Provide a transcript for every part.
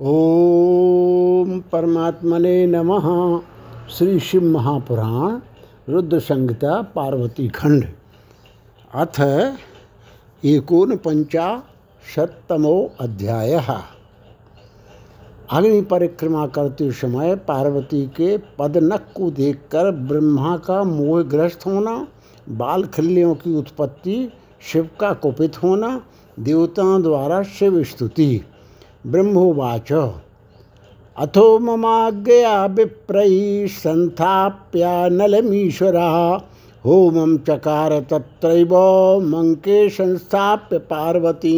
ओम परमात्मने नमः। श्री शिव महापुराण, रुद्र संहिता, पार्वती खंड। अथ एकोन पंचाशतमो अध्याय। अग्नि परिक्रमा करते समय पार्वती के पदनक को देखकर ब्रह्मा का मोहग्रस्त होना बाल खिल्लियों की उत्पत्ति, शिव का कुपित होना, देवताओं द्वारा शिव स्तुति। ब्रह्मोवाच। अथो ममाज्ञया विप्रैः सन्थाप्यानलमीश्वरः होमं चकार तत्रैव मंके संस्थाप्य पार्वती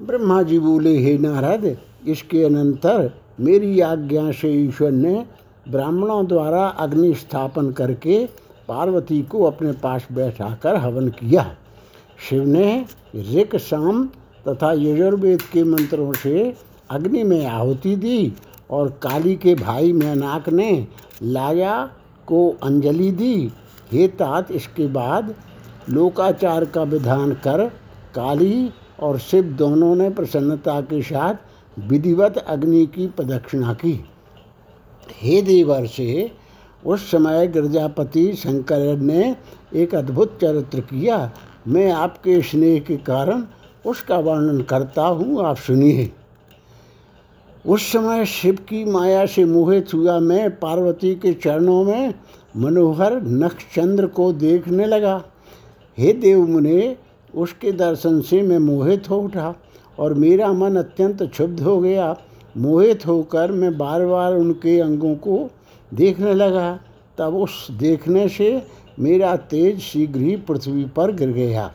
ब्रह्मा जी बोले, हे नारद, इसके अनंतर मेरी आज्ञा से ईश्वर ने ब्राह्मणों द्वारा अग्नि स्थापन करके पार्वती को अपने पास बैठाकर हवन किया। शिव ने ऋक शाम तथा यजुर्वेद के मंत्रों से अग्नि में आहुति दी और काली के भाई मैनाक ने लाया को अंजलि दी। हे तात, इसके बाद लोकाचार का विधान कर काली और शिव दोनों ने प्रसन्नता के साथ विधिवत अग्नि की प्रदक्षिणा की। हे देवर से उस समय गिरजापति शंकर ने एक अद्भुत चरित्र किया। मैं आपके स्नेह के कारण उसका वर्णन करता हूँ, आप सुनिए। उस समय शिव की माया से मोहित हुआ मैं, पार्वती के चरणों में मनोहर नक्षचंद्र को देखने लगा। हे देव मुने, उसके दर्शन से मैं मोहित हो उठा और मेरा मन अत्यंत क्षुब्ध हो गया। मोहित होकर मैं बार बार उनके अंगों को देखने लगा। तब उस देखने से मेरा तेज शीघ्र ही पृथ्वी पर गिर गया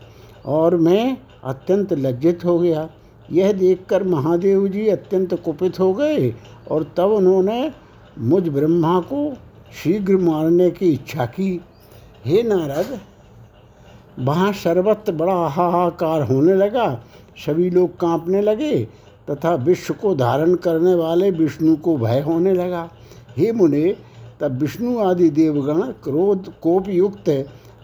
और मैं अत्यंत लज्जित हो गया। यह देखकर महादेव जी अत्यंत कुपित हो गए और तब उन्होंने मुझ ब्रह्मा को शीघ्र मारने की इच्छा की। हे नारद, वहाँ सर्वत्र बड़ा हाहाकार होने लगा। सभी लोग कांपने लगे तथा विश्व को धारण करने वाले विष्णु को भय होने लगा। हे मुने, तब विष्णु आदि देवगण क्रोध, कोप युक्त,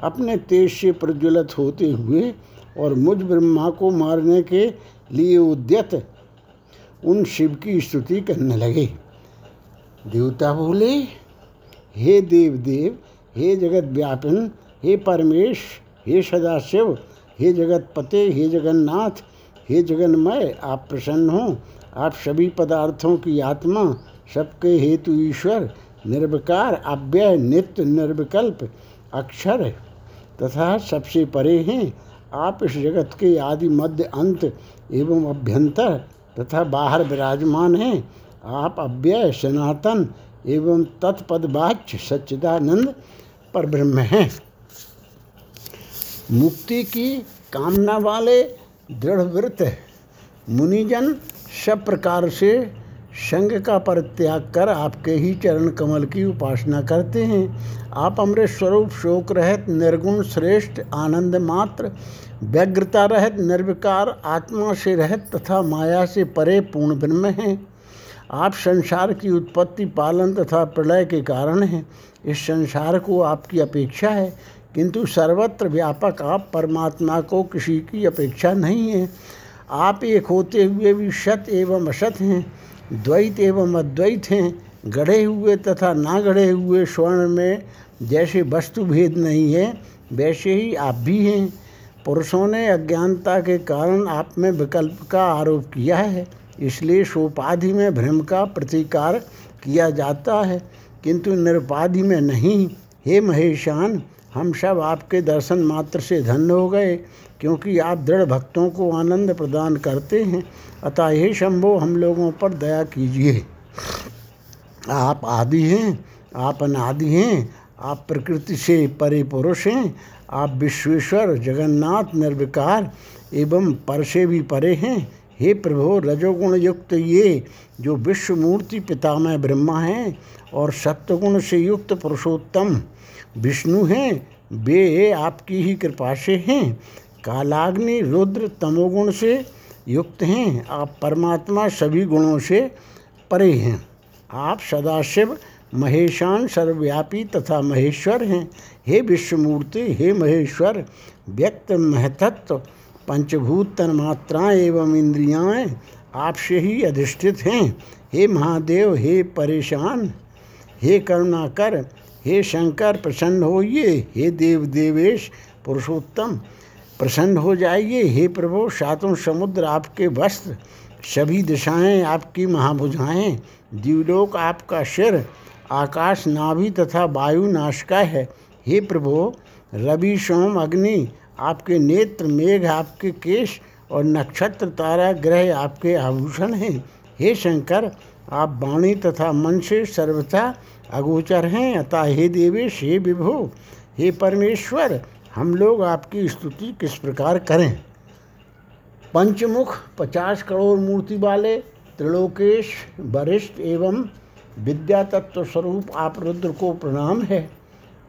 अपने तेज से प्रज्वलित होते हुए और मुझ ब्रह्मा को मारने के लिए उद्यत उन शिव की स्तुति करने लगे। देवता बोले, हे देव देव हे जगत व्यापन, हे परमेश, हे सदाशिव, हे जगत पते, हे जगन्नाथ, हे जगन्मय, आप प्रसन्न हो। आप सभी पदार्थों की आत्मा, सबके हेतु ईश्वर, निर्विकार, अव्यय, नित्य, निर्विकल्प, अक्षर तथा सबसे परे हैं। आप इस जगत के आदि मध्य अंत एवं अभ्यंतर तथा बाहर विराजमान हैं। आप अव्यय, सनातन एवं तत्पदवाच्य सच्चिदानंद पर ब्रह्म हैं। मुक्ति की कामना वाले दृढ़व्रत मुनिजन सब प्रकार से संग का परित्याग कर आपके ही चरण कमल की उपासना करते हैं। आप अमृत स्वरूप शोक रहित, निर्गुण श्रेष्ठ, आनंद मात्र, व्यग्रता रहित, निर्विकार, आत्मा से रहित तथा माया से परे पूर्ण ब्रह्म हैं। आप संसार की उत्पत्ति, पालन तथा प्रलय के कारण हैं। इस संसार को आपकी अपेक्षा है, किंतु सर्वत्र व्यापक आप परमात्मा को किसी की अपेक्षा नहीं है। आप एक होते हुए भी सत एवं असत हैं। द्वैत एवं अद्वैत हैं, गढ़े हुए तथा ना गढ़े हुए स्वर्ण में जैसे वस्तु भेद नहीं है, वैसे ही आप भी हैं। पुरुषों ने अज्ञानता के कारण आप में विकल्प का आरोप किया है, इसलिए सोपाधि में भ्रम का प्रतिकार किया जाता है। किंतु निरुपाधि में नहीं। हे महेशान, हम सब आपके दर्शन मात्र से धन्य हो गए, क्योंकि आप दृढ़ भक्तों को आनंद प्रदान करते हैं। अतः हे शंभो, हम लोगों पर दया कीजिए। आप आदि हैं, आप अनादि हैं, आप प्रकृति से परे पुरुष हैं, आप विश्वेश्वर, जगन्नाथ, निर्विकार एवं पर से भी परे हैं। हे प्रभो, रजोगुण युक्त ये जो विश्व मूर्ति पितामह ब्रह्मा हैं और सत्वगुण से युक्त पुरुषोत्तम विष्णु हैं, वे आपकी ही कृपा से हैं। कालाग्नि, रुद्र, तमोगुण से युक्त हैं। आप परमात्मा सभी गुणों से परे हैं। आप सदाशिव, महेशान, सर्वव्यापी तथा महेश्वर हैं। हे विश्वमूर्ति, हे महेश्वर, व्यक्त महतत्व पंचभूत तन्मात्राएँ एवं इंद्रियाएँ आपसे ही अधिष्ठित हैं। हे महादेव, हे परेशान, हे करुणाकर, हे शंकर, प्रसन्न होइए। हे देव देवेश पुरुषोत्तम प्रसन्न हो जाइए हे प्रभु, सातों समुद्र आपके वस्त्र, सभी दिशाएँ आपकी महाभुजाएँ द्व्यूलोक आपका सिर, आकाश नाभि तथा वायु नाश का है। हे प्रभु, रवि, सोम, अग्नि, आपके नेत्र, मेघ, आपके केश और नक्षत्र, तारा, ग्रह आपके आभूषण हैं। हे शंकर, आप वाणी तथा मन से सर्वथा अगोचर हैं। अतः हे देवेश, हे विभो, हे परमेश्वर हम लोग आपकी स्तुति किस प्रकार करें? पंचमुख, पचास करोड़ मूर्ति वाले, त्रिलोकेश, वरिष्ठ एवं विद्या तत्व स्वरूप आप रुद्र को प्रणाम है।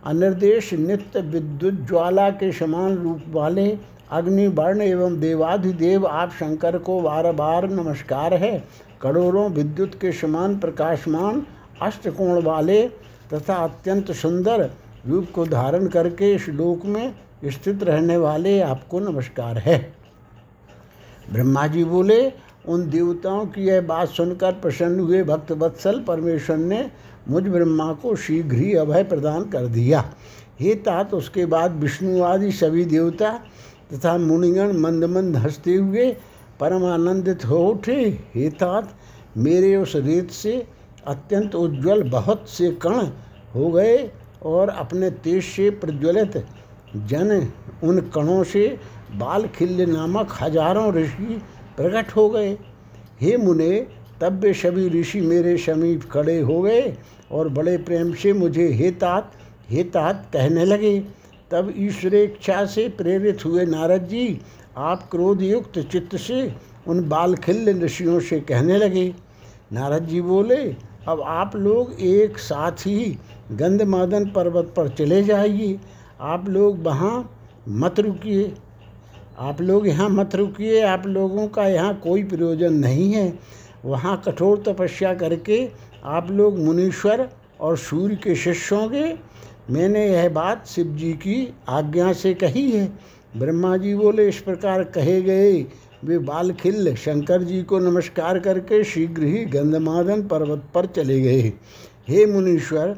अनिर्देश, नित्य विद्युत ज्वाला के समान रूप वाले, अग्नि, वर्ण एवं देवाधिदेव आप शंकर को बार बार नमस्कार है। करोड़ों विद्युत के समान प्रकाशमान अष्टकोण वाले तथा अत्यंत सुंदर रूप को धारण करके इस लोक में स्थित रहने वाले आपको नमस्कार है। ब्रह्मा जी बोले, उन देवताओं की यह बात सुनकर प्रसन्न हुए भक्त वत्सल परमेश्वर ने मुझ ब्रह्मा को शीघ्र ही अभय प्रदान कर दिया। हे तात, उसके बाद विष्णु आदि सभी देवता तथा मुनिगण मंद मंद हँसते हुए परम आनंदित हो उठे। हे तात, मेरे उस रेत से अत्यंत उज्जवल बहुत से कण हो गए। और अपने तेज से प्रज्वलित जन उन कणों से बाल खिल्य नामक हज़ारों ऋषि प्रकट हो गए। हे मुने तब वे सभी ऋषि मेरे समीप खड़े हो गए और बड़े प्रेम से मुझे हे तात हे तात कहने लगे। तब ईश्वर इच्छा से प्रेरित हुए नारद जी आप क्रोधयुक्त चित्त से उन बालखिल्य ऋषियों से कहने लगे। नारद जी बोले, अब आप लोग एक साथ ही गंधमादन पर्वत पर चले जाइए। आप लोग वहाँ मत रुकिए। आप लोग यहाँ मत रुकिए। आप लोगों का यहाँ कोई प्रयोजन नहीं है। वहाँ कठोर तपस्या करके आप लोग मुनीश्वर और सूर्य के शिष्यों के मैंने यह बात शिव जी की आज्ञा से कही है। ब्रह्मा जी बोले, इस प्रकार कहे गए वे बालखिल्य शंकर जी को नमस्कार करके शीघ्र ही गंधमादन पर्वत पर चले गए। हे मुनीश्वर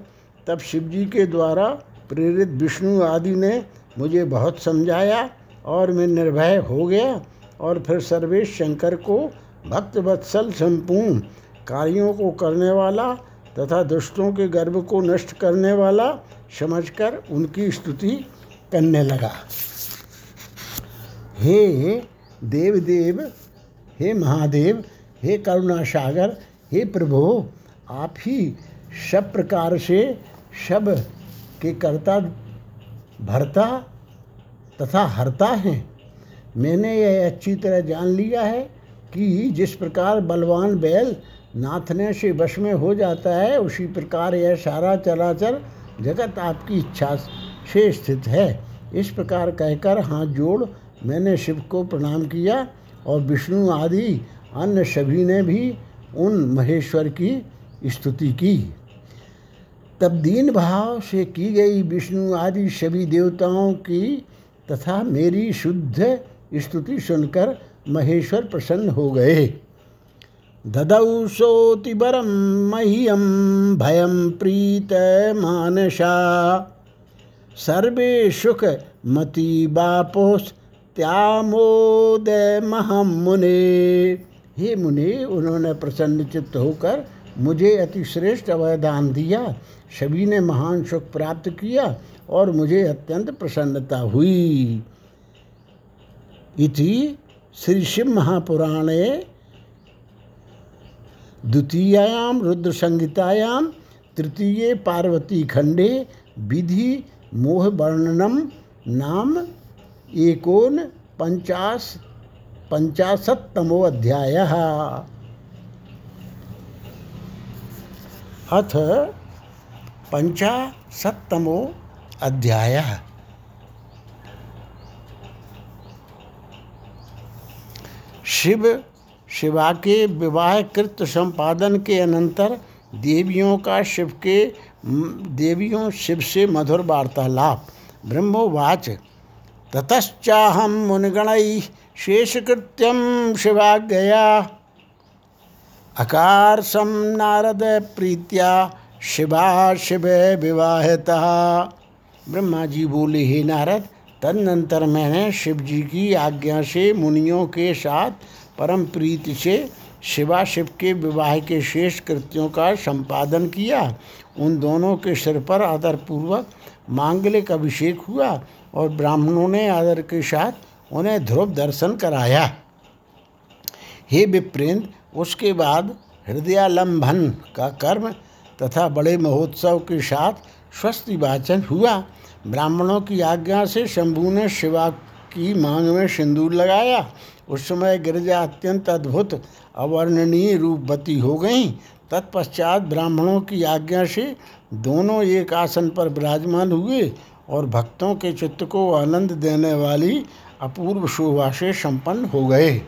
तब शिव जी के द्वारा प्रेरित विष्णु आदि ने मुझे बहुत समझाया और मैं निर्भय हो गया और फिर सर्वेश शंकर को भक्त वत्सल संपूर्ण कार्यों को करने वाला तथा दुष्टों के गर्भ को नष्ट करने वाला समझकर उनकी स्तुति करने लगा। हे देव देव हे महादेव, हे करुणा सागर हे प्रभु, आप ही सब प्रकार से सब के कर्ता भरता तथा हरता हैं। मैंने यह अच्छी तरह जान लिया है कि जिस प्रकार बलवान बैल नाथने से वश में हो जाता है, उसी प्रकार यह सारा चराचर जगत आपकी इच्छा से स्थित है। इस प्रकार कहकर हाथ जोड़ मैंने शिव को प्रणाम किया और विष्णु आदि अन्य सभी ने भी उन महेश्वर की स्तुति की। तब दीन भाव से की गई विष्णु आदि सभी देवताओं की तथा मेरी शुद्ध स्तुति सुनकर महेश्वर प्रसन्न हो गए। ददौ सोतिबरं भयम प्रीत मानसा। सर्वे सुखमति बापोस्त्यामोदमहं मुने। हे मुने, उन्होंने प्रसन्न चित्त होकर मुझे अति श्रेष्ठ अवदान दिया सभी ने महान सुख प्राप्त किया और मुझे अत्यंत प्रसन्नता हुई। इति श्री शिव महापुराणे द्वितीयायां रुद्र संहितायां तृतीय पार्वती खंडे विधि मोह वर्णनम नाम एकोन पंचाश पंचाशतमो अध्याय। अथ पंचाशतमो अध्याय। शिव, शिवा के विवाह कृत संपादन के अनंतर देवियों का शिव के, देवियों शिव से मधुर वार्तालाप। ब्रह्मोवाच ततश्चाहम मुनगण शेषकृत्यम शिवा अकार सम नारद प्रीत्या शिवा शिव विवाहिता। ब्रह्मा जी बोले, हे नारद, तदनंतर मैंने शिव जी की आज्ञा से, मुनियों के साथ परम प्रीति से शिवा शिव के विवाह के शेष कृत्यों का संपादन किया। उन दोनों के सिर पर आदरपूर्वक मांगलिक अभिषेक हुआ और ब्राह्मणों ने आदर के साथ उन्हें ध्रुव दर्शन कराया। हे विप्रेंद्र उसके बाद हृदयालंबन का कर्म तथा बड़े महोत्सव के साथ स्वस्ति वाचन हुआ। ब्राह्मणों की आज्ञा से शंभु ने शिवा की मांग में सिंदूर लगाया। उस समय गिरजा अत्यंत अद्भुत, अवर्णनीय रूपवती हो गई। तत्पश्चात ब्राह्मणों की आज्ञा से दोनों एक आसन पर विराजमान हुए और भक्तों के चित्त को आनंद देने वाली अपूर्व शोभा से संपन्न हो गए।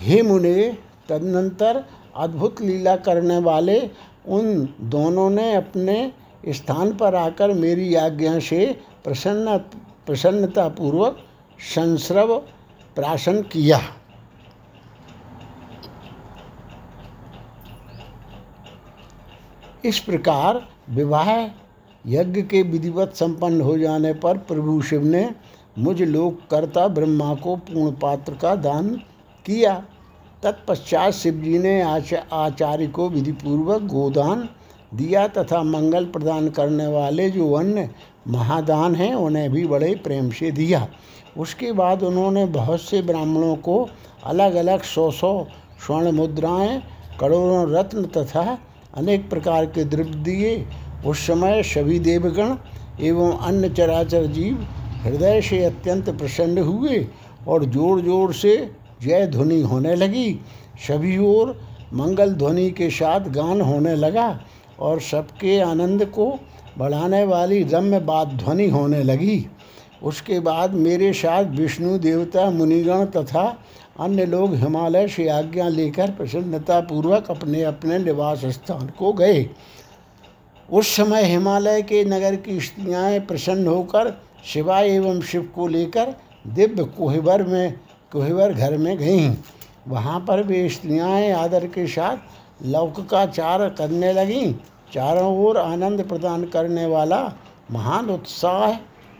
हे मुने तदनंतर अद्भुत लीला करने वाले उन दोनों ने अपने स्थान पर आकर मेरी आज्ञा से प्रसन्न, प्रसन्नतापूर्वक संस्रव प्राशन किया। इस प्रकार विवाह यज्ञ के विधिवत संपन्न हो जाने पर प्रभु शिव ने मुझ लोककर्ता ब्रह्मा को पूर्ण पात्र का दान किया। तत्पश्चात शिव जी ने आचार्य को विधिपूर्वक गोदान दिया तथा मंगल प्रदान करने वाले जो अन्य महादान हैं, उन्हें भी बड़े प्रेम से दिया। उसके बाद उन्होंने बहुत से ब्राह्मणों को अलग अलग सौ सौ स्वर्ण मुद्राएँ, करोड़ों रत्न तथा अनेक प्रकार के द्रव्य दिए। उस समय सभी देवगण एवं अन्य चराचर जीव हृदय से अत्यंत प्रसन्न हुए और ज़ोर ज़ोर से जय ध्वनि होने लगी। सभी ओर मंगल ध्वनि के साथ गान होने लगा और सबके आनंद को बढ़ाने वाली रम्य बात ध्वनि होने लगी। उसके बाद मेरे साथ विष्णु देवता, मुनिगण तथा अन्य लोग हिमालय से आज्ञा लेकर प्रसन्नतापूर्वक अपने अपने निवास स्थान को गए। उस समय हिमालय के नगर की स्त्रियाँ प्रसन्न होकर शिवा एवं शिव को लेकर दिव्य कोहबर में कोहबर घर में गईं। वहाँ पर भी स्त्रियाँ आदर के साथ लौकिकाचार करने लगीं। चारों ओर आनंद प्रदान करने वाला महान उत्साह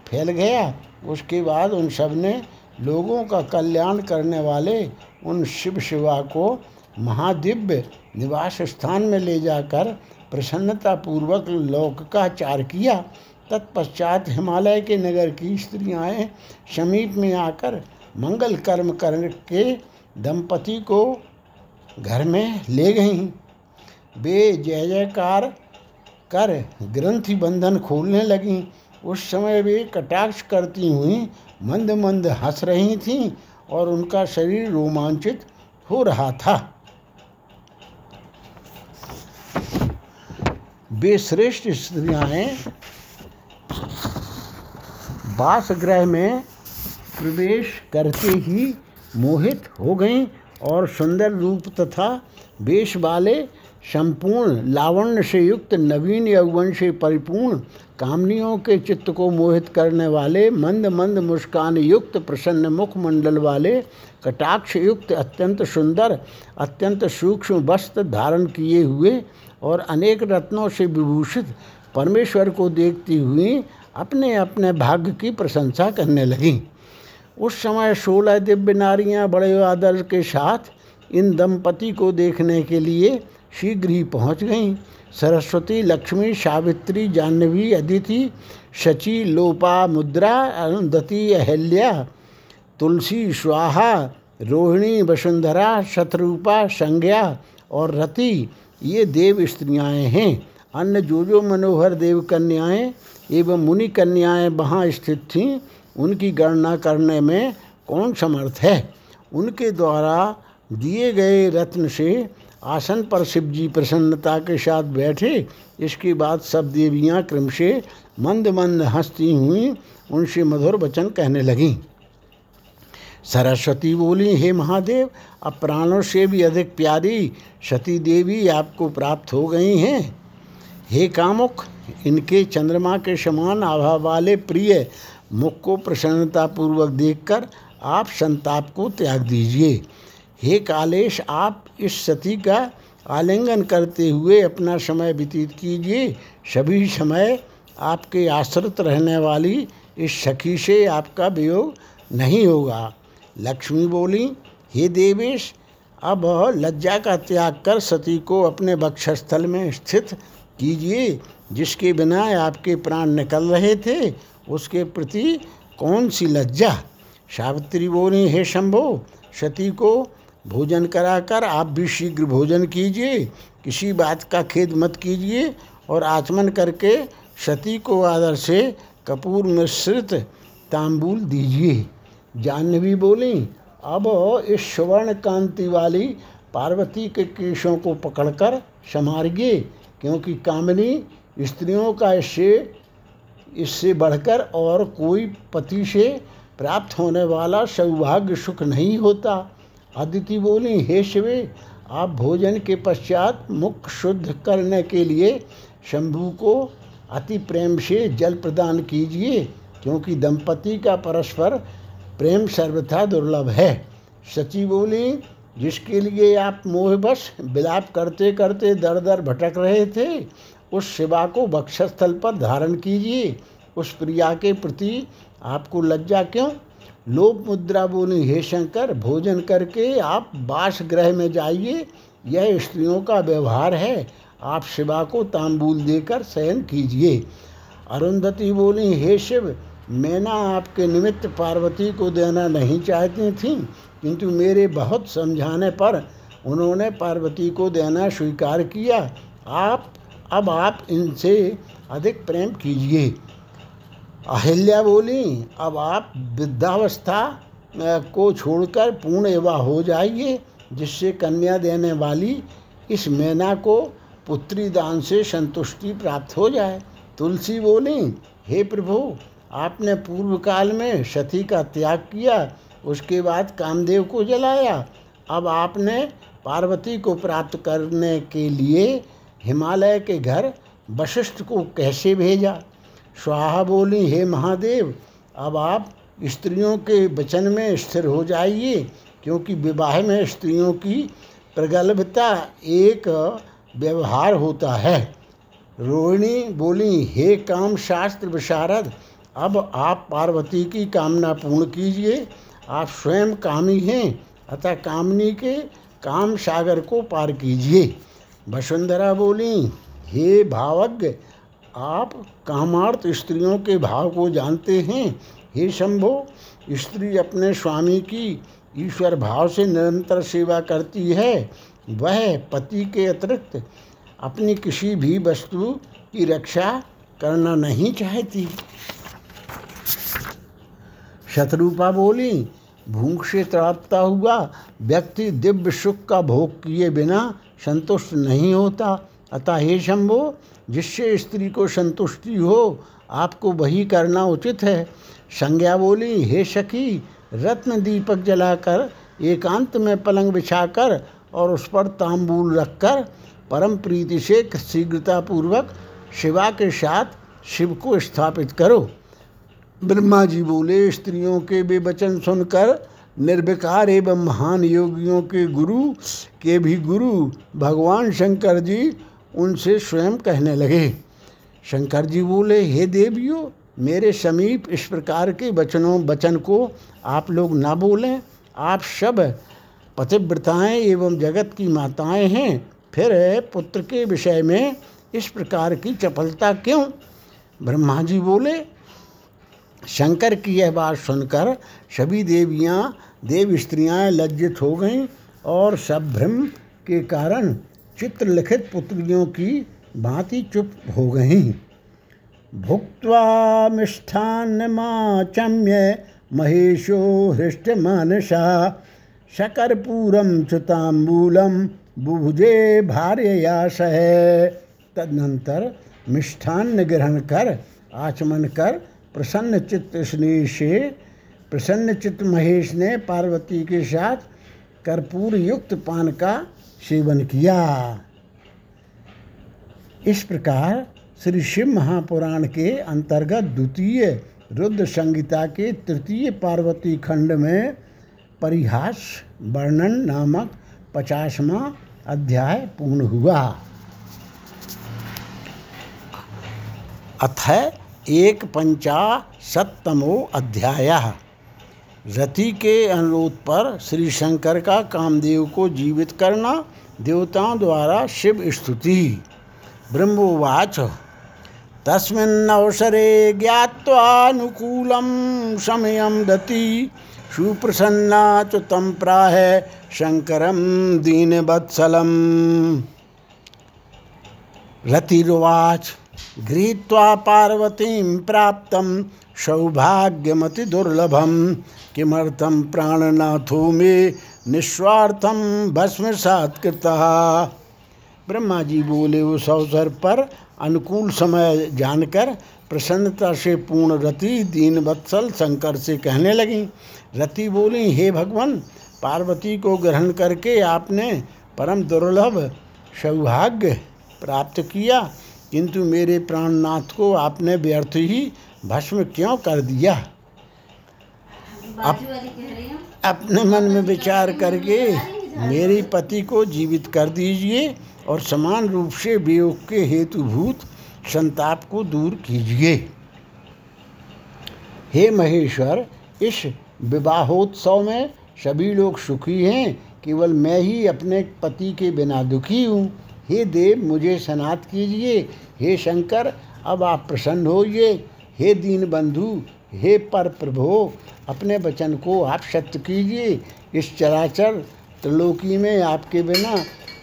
फैल गया। उसके बाद उन सबने लोगों का कल्याण करने वाले उन शिव शिवा को महादिव्य निवास स्थान में ले जाकर प्रसन्नतापूर्वक लौकिकाचार किया। तत्पश्चात हिमालय के नगर की स्त्रियाएँ समीप में आकर मंगल कर्म करके दंपति को घर में ले गईं। वे जय जयकार कर ग्रंथि बंधन खोलने लगीं। उस समय वे कटाक्ष करती हुई मंद मंद हंस रही थीं और उनका शरीर रोमांचित हो रहा था। वे श्रेष्ठ स्त्रियाँ बासगृह में प्रवेश करते ही मोहित हो गईं और सुंदर रूप तथा वेश वाले संपूर्ण लावण्य से युक्त नवीन यौवन से परिपूर्ण कामनियों के चित्त को मोहित करने वाले, मंद मंद मुस्कान युक्त, प्रसन्न मुख मंडल वाले, कटाक्ष युक्त, अत्यंत सुंदर, अत्यंत सूक्ष्म वस्त्र धारण किए हुए और अनेक रत्नों से विभूषित परमेश्वर को देखती हुई अपने अपने भाग्य की प्रशंसा करने लगीं। उस समय सोलह दिव्य नारियाँ बड़े आदर के साथ इन दंपति को देखने के लिए शीघ्र ही पहुँच गईं। सरस्वती, लक्ष्मी, सावित्री, जाह्नवी, अदिति, शची, लोपा, मुद्रा अरुंधति अहल्या, तुलसी, स्वाहा, रोहिणी, वसुंधरा, शत्रुपा, संज्ञा और रति, ये देव स्त्रियाएँ हैं। अन्य जो जो मनोहर देव कन्याएँ एवं मुनि कन्याएँ वहाँ स्थित थीं उनकी गणना करने में कौन समर्थ है? उनके द्वारा दिए गए रत्न से आसन पर शिव जी प्रसन्नता के साथ बैठे, इसके बाद सब देवियाँ क्रम से मंद मंद हंसती हुई, उनसे मधुर वचन कहने लगीं। सरस्वती बोली, हे महादेव, अब प्राणों से भी अधिक प्यारी सती देवी आपको प्राप्त हो गई हैं। हे कामुक, इनके चंद्रमा के समान आभा वाले प्रिय मुख को प्रसन्नतापूर्वक देखकर आप संताप को त्याग दीजिए। हे कालेश, आप इस सती का आलिंगन करते हुए अपना समय व्यतीत कीजिए। सभी समय आपके आश्रित रहने वाली इस सखी से आपका वियोग नहीं होगा। लक्ष्मी बोली, हे देवेश, अब लज्जा का त्याग कर सती को अपने वक्षस्थल में स्थित कीजिए, जिसके बिना आपके प्राण निकल रहे थे। उसके प्रति कौन सी लज्जा? सावित्री बोली, हे शंभो, सती को भोजन कराकर आप भी शीघ्र भोजन कीजिए, किसी बात का खेद मत कीजिए और आचमन करके सती को आदर से कपूर मिश्रित तांबूल दीजिए। जानवी बोली, अब इस स्वर्ण कांति वाली पार्वती के केशों को पकड़कर संभारिए क्योंकि कामनी स्त्रियों का इससे इससे बढ़कर और कोई पति से प्राप्त होने वाला सौभाग्य सुख नहीं होता। अदिति बोली, हे शिवे, आप भोजन के पश्चात मुख शुद्ध करने के लिए शंभु को अति प्रेम से जल प्रदान कीजिए, क्योंकि दंपति का परस्पर प्रेम सर्वथा दुर्लभ है। सची बोली, जिसके लिए आप मोहवश विलाप करते करते दर दर भटक रहे थे उस शिवा को बक्षस्थल पर धारण कीजिए। उस प्रिया के प्रति आपको लज्जा क्यों? लोप मुद्रा बोली, हे शंकर, भोजन करके आप बास ग्रह में जाइए। यह स्त्रियों का व्यवहार है। आप शिवा को तांबूल देकर शयन कीजिए। अरुंधति बोली, हे शिव, मैं मैना आपके निमित्त पार्वती को देना नहीं चाहती थी, किंतु मेरे बहुत समझाने पर उन्होंने पार्वती को देना स्वीकार किया। आप अब आप इनसे अधिक प्रेम कीजिए। अहिल्या बोली, अब आप वृद्धावस्था को छोड़कर पूर्ण एवा हो जाइए, जिससे कन्या देने वाली इस मैना को पुत्री दान से संतुष्टि प्राप्त हो जाए। तुलसी बोली, हे प्रभु, आपने पूर्व काल में सती का त्याग किया, उसके बाद कामदेव को जलाया। अब आपने पार्वती को प्राप्त करने के लिए हिमालय के घर वशिष्ठ को कैसे भेजा? स्वाहा बोली, हे महादेव, अब आप स्त्रियों के वचन में स्थिर हो जाइए, क्योंकि विवाह में स्त्रियों की प्रगल्भता एक व्यवहार होता है। रोहिणी बोली, हे काम शास्त्र विशारद, अब आप पार्वती की कामना पूर्ण कीजिए। आप स्वयं कामी हैं, अतः कामनी के काम सागर को पार कीजिए। वसुंधरा बोली, हे भावज्ञ, आप कामार्थ स्त्रियों के भाव को जानते हैं? हे शंभो, स्त्री अपने स्वामी की ईश्वर भाव से निरंतर सेवा करती है। वह पति के अतिरिक्त अपनी किसी भी वस्तु की रक्षा करना नहीं चाहती। शत्रुपा बोली, भूख से तड़पता हुआ व्यक्ति दिव्य सुख का भोग किए बिना संतुष्ट नहीं होता। अतः हे शंभो, जिससे स्त्री को संतुष्टि हो, आपको वही करना उचित है। संज्ञा बोली, हे सखी, रत्न दीपक जलाकर, एकांत में पलंग बिछाकर और उस पर तांबूल रखकर, परम प्रीति से शीघ्रतापूर्वक शिवा के साथ शिव को स्थापित करो। ब्रह्मा जी बोले, स्त्रियों के वे वचन सुनकर निर्विकार एवं महान योगियों के गुरु के भी गुरु भगवान शंकर जी उनसे स्वयं कहने लगे, शंकर जी बोले, हे देवियों, मेरे समीप इस प्रकार के वचनों, वचन को आप लोग ना बोलें। आप सब पतिव्रताएँ एवं जगत की माताएँ हैं। फिर पुत्र के विषय में इस प्रकार की चपलता क्यों? ब्रह्मा जी बोले शंकर की यह बात सुनकर सभी देवियाँ, देव स्त्रियाँ लज्जित हो गईं और संभ्रम के कारण चित्रलिखित पुत्रियों की भांति चुप हो गईं। भुक्त्वा मिष्ठान्नमाचम्य महेशो हृष्ट मानसा शकरपूरम चुताम्बूलम बुभुजे भार्यया सह तदनंतर मिष्ठान्न ग्रहण कर, आचमन कर प्रसन्न चित्त स्नेह से प्रसन्न चित्त महेश ने पार्वती के साथ कर्पूर युक्त पान का सेवन किया। इस प्रकार श्री शिव महापुराण के अंतर्गत द्वितीय रुद्र संगीता के तृतीय पार्वती खंड में परिहास वर्णन नामक पचासवा अध्याय पूर्ण हुआ। अथ एक पंचाशतमो अध्याय। रति के अनुरोध पर श्री शंकर का कामदेव को जीवित करना देवताओं द्वारा शिव स्तुति। ब्रह्मोवाच। तस्मिन्नवसरे ज्ञात्वानुकूलं समयं दति सुप्रसन्ना च तं प्राह शङ्करं दीनवत्सलम्। रतिरुवाच। गृहीत्वा पार्वतीं प्राप्तं सौभाग्यमतिदुर्लभं। किमर्थं प्राणनाथो मे निस्वार्थं भस्म कृतः ब्रह्मा जी बोले, उस अवसर पर अनुकूल समय जानकर प्रसन्नता से पूर्ण रति दीन वत्सल शंकर से कहने लगी। रति बोली, हे भगवान, पार्वती को ग्रहण करके आपने परम दुर्लभ सौभाग्य प्राप्त किया। किंतु मेरे प्राणनाथ को आपने व्यर्थ ही भस्म क्यों कर दिया? अप, अपने मन में विचार करके मेरे पति को जीवित कर दीजिए और समान रूप से वियोग के हेतुभूत संताप को दूर कीजिए। हे महेश्वर इस विवाहोत्सव में सभी लोग सुखी हैं केवल मैं ही अपने पति के बिना दुखी हूँ। हे देव, मुझे सनात कीजिए। हे शंकर, अब आप प्रसन्न होइए। हे दीन बंधु हे पर प्रभो अपने वचन को आप सत्य कीजिए। इस चराचर त्रिलोकी में आपके बिना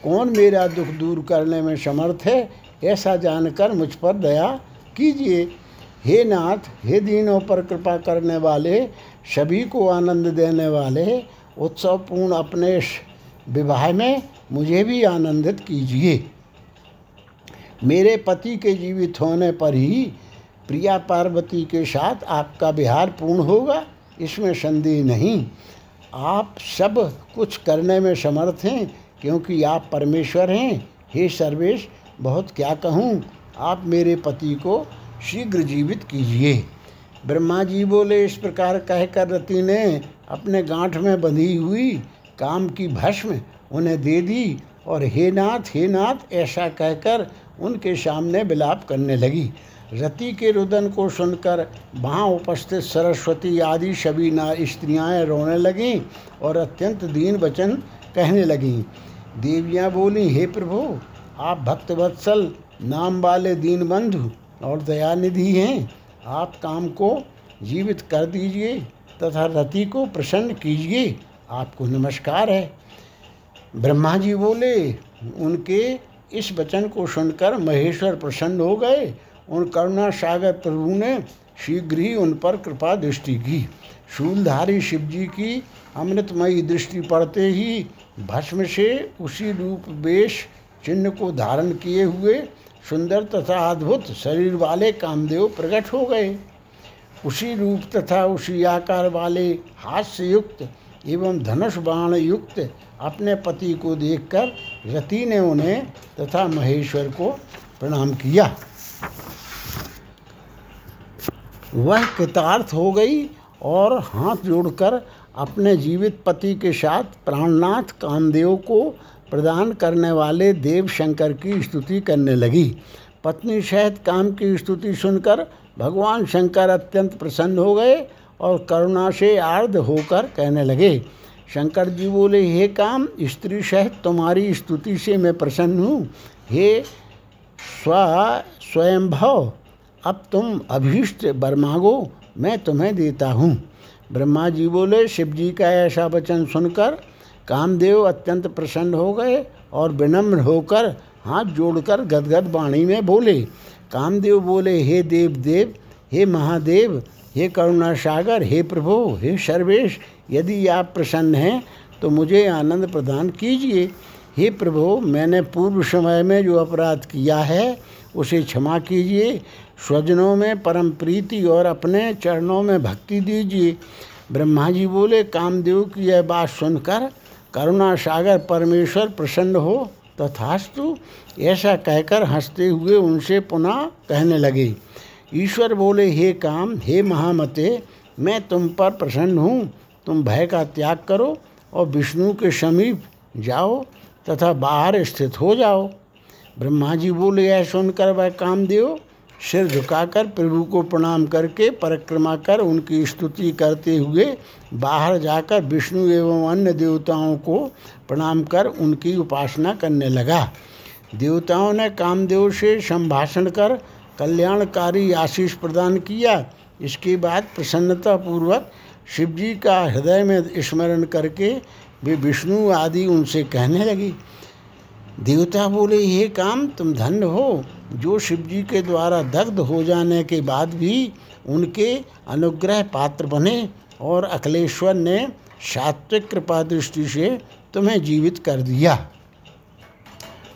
कौन मेरा दुख दूर करने में समर्थ है, ऐसा जानकर मुझ पर दया कीजिए। हे नाथ, हे दीनों पर कृपा करने वाले, सभी को आनंद देने वाले, उत्सवपूर्ण अपने विवाह में मुझे भी आनंदित कीजिए। मेरे पति के जीवित होने पर ही प्रिया पार्वती के साथ आपका विहार पूर्ण होगा, इसमें संदेह नहीं। आप सब कुछ करने में समर्थ हैं, क्योंकि आप परमेश्वर हैं। हे सर्वेश, बहुत क्या कहूँ, आप मेरे पति को शीघ्र जीवित कीजिए। ब्रह्मा जी बोले, इस प्रकार कहकर रति ने अपने गांठ में बंधी हुई काम की भस्म उन्हें दे दी और हे नाथ हे नाथ, ऐसा कहकर उनके सामने विलाप करने लगी। रति के रुदन को सुनकर वहाँ उपस्थित सरस्वती आदि सभी ना स्त्रियाँ रोने लगीं और अत्यंत दीन वचन कहने लगीं। देवियाँ बोली, हे प्रभु, आप भक्तवत्सल, नाम वाले दीन बंधु और दयानिधि हैं। आप काम को जीवित कर दीजिए तथा रति को प्रसन्न कीजिए। आपको नमस्कार है। ब्रह्मा जी बोले, उनके इस वचन को सुनकर महेश्वर प्रसन्न हो गए। उन करुणा सागर प्रभु ने शीघ्र ही उन पर कृपा दृष्टि की। शूलधारी शिव जी की अमृतमयी दृष्टि पड़ते ही भस्म से उसी रूप वेश चिन्ह को धारण किए हुए सुंदर तथा अद्भुत शरीर वाले कामदेव प्रकट हो गए। उसी रूप तथा उसी आकार वाले से युक्त एवं धनुष बाण युक्त अपने पति को देखकर रति ने उन्हें तथा महेश्वर को प्रणाम किया। वह कृतार्थ हो गई और हाथ जोड़कर अपने जीवित पति के साथ प्राणनाथ कामदेव को प्रदान करने वाले देव शंकर की स्तुति करने लगी। पत्नी सहित काम की स्तुति सुनकर भगवान शंकर अत्यंत प्रसन्न हो गए और करुणा से आर्द होकर कहने लगे, शंकर जी बोले, हे काम, स्त्री सहित तुम्हारी स्तुति से मैं प्रसन्न हूँ। हे स्व, स्वयंभव, अब तुम अभीष्ट बर मांगो मैं तुम्हें देता हूँ। ब्रह्मा जी बोले, शिव जी का ऐसा वचन सुनकर कामदेव अत्यंत प्रसन्न हो गए और विनम्र होकर हाथ जोड़कर गदगद वाणी में बोले। कामदेव बोले, हे देव देव हे महादेव हे करुणा सागर हे प्रभु, हे सर्वेश, यदि आप प्रसन्न हैं तो मुझे आनंद प्रदान कीजिए। हे प्रभु, मैंने पूर्व समय में जो अपराध किया है, उसे क्षमा कीजिए। स्वजनों में परम प्रीति और अपने चरणों में भक्ति दीजिए। ब्रह्मा जी बोले, कामदेव की यह बात सुनकर करुणा सागर परमेश्वर प्रसन्न हो। तथास्तु, ऐसा कहकर हँसते हुए उनसे पुनः कहने लगे। ईश्वर बोले, हे काम, हे महामते, मैं तुम पर प्रसन्न हूँ। तुम भय का त्याग करो और विष्णु के समीप जाओ तथा बाहर स्थित हो जाओ। ब्रह्मा जी बोले, यह सुनकर वह कामदेव सिर झुकाकर प्रभु को प्रणाम करके परिक्रमा कर उनकी स्तुति करते हुए बाहर जाकर विष्णु एवं अन्य देवताओं को प्रणाम कर उनकी उपासना करने लगा। देवताओं ने कामदेव से संभाषण कर कल्याणकारी आशीष प्रदान किया। इसके बाद प्रसन्नता पूर्वक शिव जी का हृदय में स्मरण करके वे विष्णु आदि उनसे कहने लगी, देवता बोले ये काम, तुम धन्य हो। जो शिव जी के द्वारा दग्ध हो जाने के बाद भी उनके अनुग्रह पात्र बने और अखिलेश्वर ने सात्विक कृपा दृष्टि से तुम्हें जीवित कर दिया।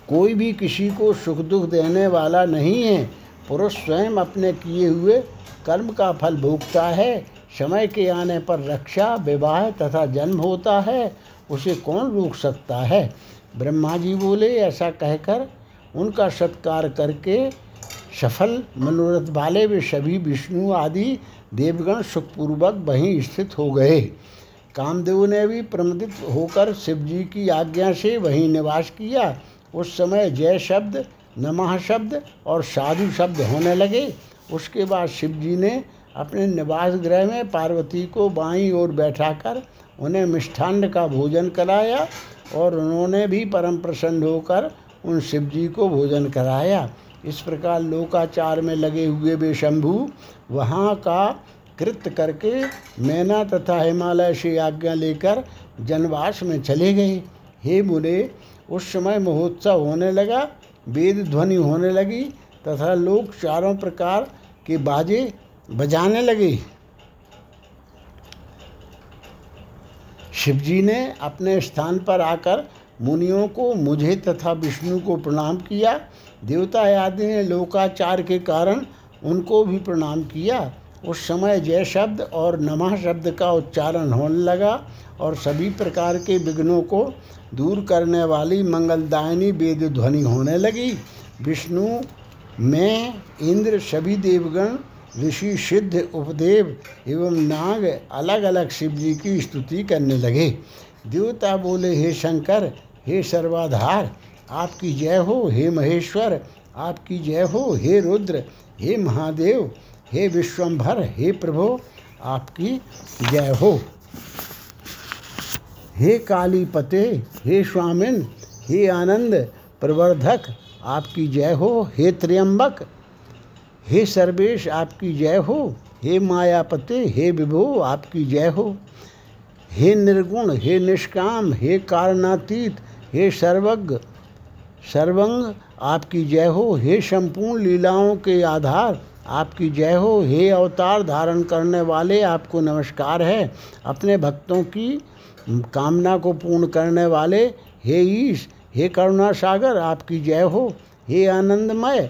कोई भी किसी को सुख दुख देने वाला नहीं है। पुरुष स्वयं अपने किए हुए कर्म का फल भोगता है, समय के आने पर रक्षा, विवाह तथा जन्म होता है, उसे कौन रोक सकता है? ब्रह्मा जी बोले, ऐसा कहकर उनका सत्कार करके सफल मनोरथ वाले वे सभी विष्णु आदि देवगण सुखपूर्वक वहीं स्थित हो गए। कामदेव ने भी प्रमदित होकर शिव जी की आज्ञा से वहीं निवास किया। उस समय जय शब्द नमः शब्द और साधु शब्द होने लगे। उसके बाद शिव जी ने अपने निवास गृह में पार्वती को बाईं ओर बैठाकर उन्हें मिष्ठान्न का भोजन कराया और उन्होंने भी परम प्रसन्न होकर उन शिव जी को भोजन कराया। इस प्रकार लोकाचार में लगे हुए वे शंभु वहाँ का कृत करके मैना तथा हिमालय से आज्ञा लेकर जनवास में चले गए। हे मुने, उस समय महोत्सव होने लगा वेद ध्वनि होने लगी तथा लोग चारों प्रकार के बाजे बजाने लगे। शिवजी ने अपने स्थान पर आकर मुनियों को, मुझे तथा विष्णु को प्रणाम किया। देवता आदि ने लोकाचार के कारण उनको भी प्रणाम किया। उस समय जय शब्द और नमः शब्द का उच्चारण होने लगा और सभी प्रकार के विघ्नों को दूर करने वाली मंगलदायिनी वेद ध्वनि होने लगी। विष्णु, मैं, इंद्र, सभी देवगण, ऋषि, सिद्ध, उपदेव एवं नाग अलग अलग शिव जी की स्तुति करने लगे। देवता बोले, हे शंकर, हे सर्वाधार, आपकी जय हो, हे महेश्वर, आपकी जय हो, हे रुद्र, हे महादेव, हे विश्वम्भर हे प्रभो, आपकी जय हो। हे काली पते, हे स्वामिन, हे आनंद, प्रवर्धक, आपकी जय हो, हे त्र्यंबक। हे सर्वेश, आपकी जय हो, हे मायापते, हे विभो, आपकी जय हो। हे निर्गुण, हे निष्काम, हे कारणातीत, हे सर्वज्ञ, सर्वंग, आपकी जय हो। हे संपूर्ण लीलाओं के आधार, आपकी जय हो। हे अवतार धारण करने वाले, आपको नमस्कार है। अपने भक्तों की कामना को पूर्ण करने वाले, हे ईश, हे करुणा सागर, आपकी जय हो। हे आनंदमय,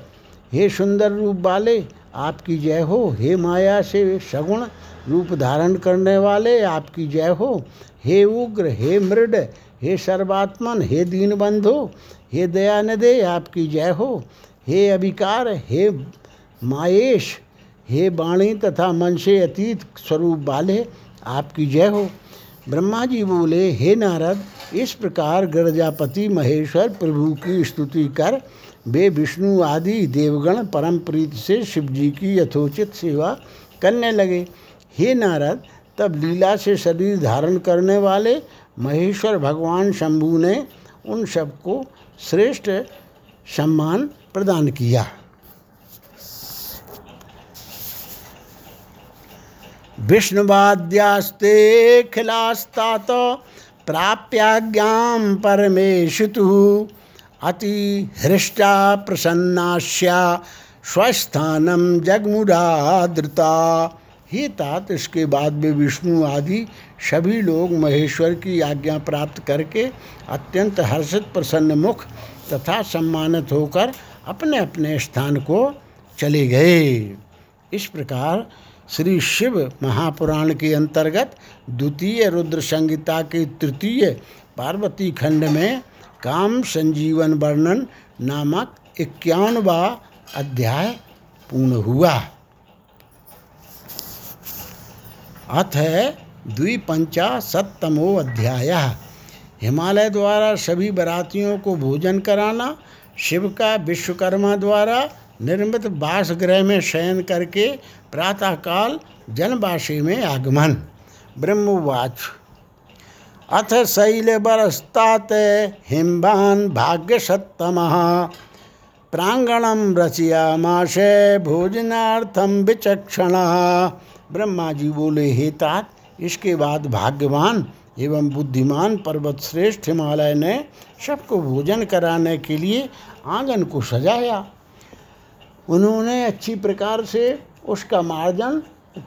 हे सुंदर रूप वाले, आपकी जय हो। हे माया से सगुण रूप धारण करने वाले, आपकी जय हो। हे उग्र, हे मृड, हे सर्वात्मन, हे दीनबंधु हे दयानिदे आपकी जय हो। हे अभिकार, हे मायेश, हे वाणी तथा मन से अतीत स्वरूप वाले, आपकी जय हो। ब्रह्मा जी बोले, हे नारद, इस प्रकार गर्जापति महेश्वर प्रभु की स्तुति कर, वे विष्णु आदि देवगण परम प्रीत से शिव जी की यथोचित सेवा करने लगे। हे नारद, तब लीला से शरीर धारण करने वाले महेश्वर भगवान शंभु ने उन सबको श्रेष्ठ सम्मान प्रदान किया। विष्णुवाद्यास्ते खिलास्ता तो प्राप्याज्ञा परमेशुतु अति हृष्टा प्रसन्नाश्या स्वस्थानम जगमुराद्रता ही तात इसके बाद में विष्णु आदि सभी लोग महेश्वर की आज्ञा प्राप्त करके अत्यंत हर्षित प्रसन्न मुख तथा सम्मानित होकर अपने अपने स्थान को चले गए। इस प्रकार श्री शिव महापुराण के अंतर्गत द्वितीय रुद्र संगीता के तृतीय पार्वती खंड में काम संजीवन वर्णन नामक इक्यावनवा अध्याय पूर्ण हुआ। अथ द्विपंचाशतमो अध्याय। हिमालय द्वारा सभी बरातियों को भोजन कराना, शिव का विश्वकर्मा द्वारा निर्मित बास गृह में शयन करके प्रातःकाल जनवासी में आगमन। ब्रह्मवाच। अथ शैल बरस्तात हिम्बान भाग्य सत्तम प्रांगणम रचियामाशे भोजनार्थम विचक्षण। ब्रह्मा जी बोले, हे तात, इसके बाद भाग्यवान एवं बुद्धिमान पर्वत श्रेष्ठ हिमालय ने सबको भोजन कराने के लिए आँगन को सजाया। उन्होंने अच्छी प्रकार से उसका मार्जन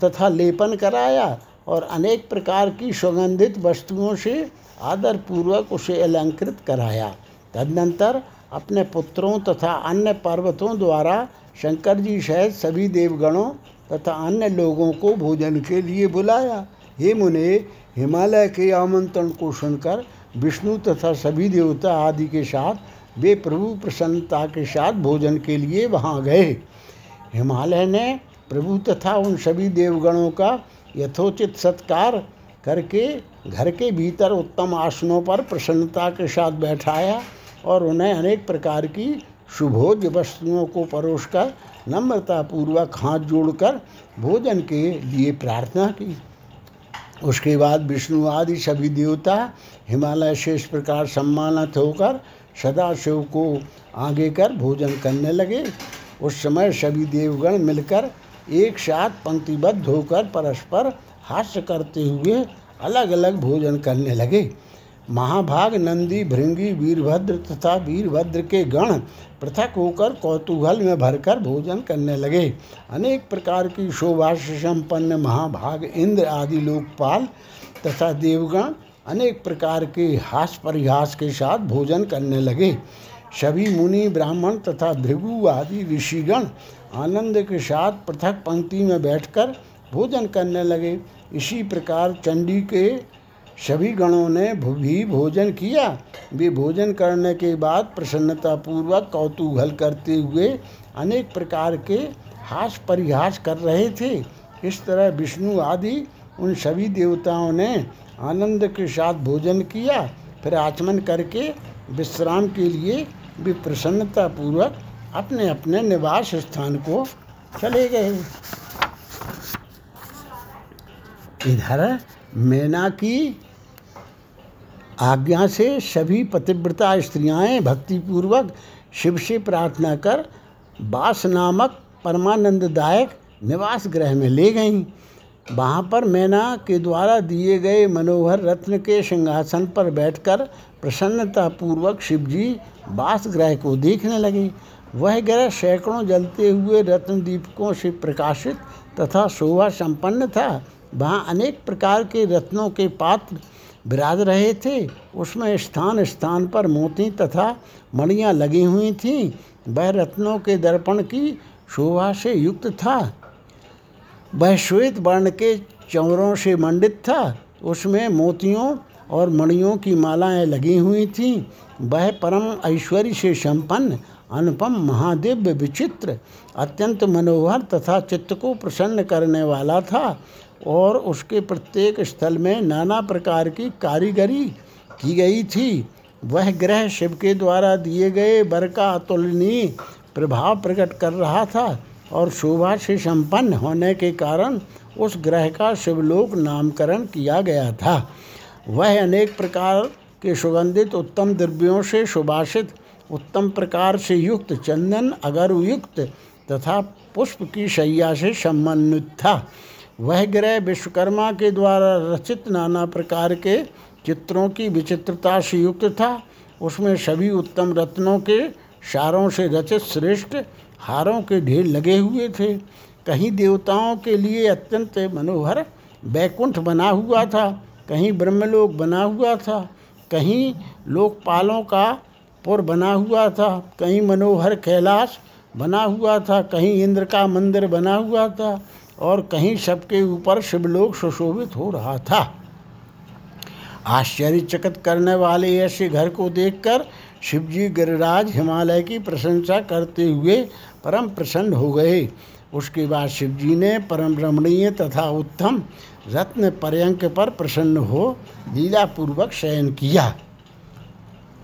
तथा लेपन कराया और अनेक प्रकार की सुगंधित वस्तुओं से आदरपूर्वक उसे अलंकृत कराया। तदनंतर अपने पुत्रों तथा अन्य पर्वतों द्वारा शंकर जी सहित सभी देवगणों तथा अन्य लोगों को भोजन के लिए बुलाया। हे मुने, हिमालय के आमंत्रण को सुनकर विष्णु तथा सभी देवता आदि के साथ वे प्रभु प्रसन्नता के साथ भोजन के लिए वहाँ गए। हिमालय ने प्रभु तथा उन सभी देवगणों का यथोचित सत्कार करके घर के भीतर उत्तम आसनों पर प्रसन्नता के साथ बैठाया और उन्हें अनेक प्रकार की शुभोज वस्तुओं को परोस कर नम्रतापूर्वक हाथ जोड़कर भोजन के लिए प्रार्थना की। उसके बाद विष्णु आदि सभी देवता हिमालय से इस प्रकार सम्मानित होकर सदाशिव को आगे कर भोजन करने लगे। उस समय सभी देवगण मिलकर एक साथ पंक्तिबद्ध होकर परस्पर हास्य करते हुए अलग अलग भोजन करने लगे। महाभाग नंदी, भृंगी, वीरभद्र तथा वीरभद्र के गण पृथक होकर कौतूहल में भरकर भोजन करने लगे। अनेक प्रकार की शोभा से संपन्न महाभाग, इंद्र आदि लोकपाल तथा देवगण अनेक प्रकार के हास परिहास के साथ भोजन करने लगे। सभी मुनि, ब्राह्मण तथा भृगु आदि ऋषिगण आनंद के साथ पृथक पंक्ति में बैठकर भोजन करने लगे। इसी प्रकार चंडी के सभी गणों ने भी भोजन किया। वे भोजन करने के बाद प्रसन्नतापूर्वक कौतूहल करते हुए अनेक प्रकार के हास परिहास कर रहे थे। इस तरह विष्णु आदि उन सभी देवताओं ने आनंद के साथ भोजन किया, फिर आचमन करके विश्राम के लिए वे प्रसन्नतापूर्वक अपने अपने निवास स्थान को चले गए। इधर मैना की आज्ञा से सभी पतिव्रता स्त्रियाँ भक्तिपूर्वक शिव से प्रार्थना कर बास नामक परमानंददायक निवास ग्रह में ले गईं। वहाँ पर मैना के द्वारा दिए गए मनोहर रत्न के सिंहासन पर बैठकर प्रसन्नतापूर्वक शिवजी बास ग्रह को देखने लगे। वह ग्रह सैकड़ों जलते हुए रत्न दीपकों से प्रकाशित तथा शोभा संपन्न था। वहाँ अनेक प्रकार के रत्नों के पात्र विराज रहे थे। उसमें स्थान स्थान पर मोती तथा मणियाँ लगी हुई थीं। वह रत्नों के दर्पण की शोभा से युक्त था। वह श्वेत वर्ण के चौरों से मंडित था। उसमें मोतियों और मणियों की मालाएँ लगी हुई थीं। वह परम ऐश्वर्य से संपन्न, अनुपम, महादिव्य, विचित्र, अत्यंत मनोहर तथा चित्त को प्रसन्न करने वाला था और उसके प्रत्येक स्थल में नाना प्रकार की कारीगरी की गई थी। वह ग्रह शिव के द्वारा दिए गए वर का अतुलनीय प्रभाव प्रकट कर रहा था। और शोभा से संपन्न होने के कारण उस ग्रह का शिवलोक नामकरण किया गया था। वह अनेक प्रकार के सुगंधित उत्तम द्रव्यों से सुभाषित, उत्तम प्रकार से युक्त, चंदन अगरुयुक्त तथा पुष्प की शैया से समन्वित था। वह ग्रह विश्वकर्मा के द्वारा रचित नाना प्रकार के चित्रों की विचित्रता से युक्त था। उसमें सभी उत्तम रत्नों के शारों से रचित श्रेष्ठ हारों के ढेर लगे हुए थे। कहीं देवताओं के लिए अत्यंत मनोहर बैकुंठ बना हुआ था, कहीं ब्रह्मलोक बना हुआ था, कहीं लोकपालों का पुर बना हुआ था, कहीं मनोहर कैलाश बना हुआ था, कहीं इंद्र का मंदिर बना हुआ था और कहीं सबके ऊपर शिवलोक सुशोभित हो रहा था। आश्चर्यचकित करने वाले ऐसे घर को देखकर शिवजी गिरिराज हिमालय की प्रशंसा करते हुए परम प्रसन्न हो गए। उसके बाद शिवजी ने परम रमणीय तथा उत्तम रत्न पर्यंक पर प्रसन्न हो लीलापूर्वक शयन किया।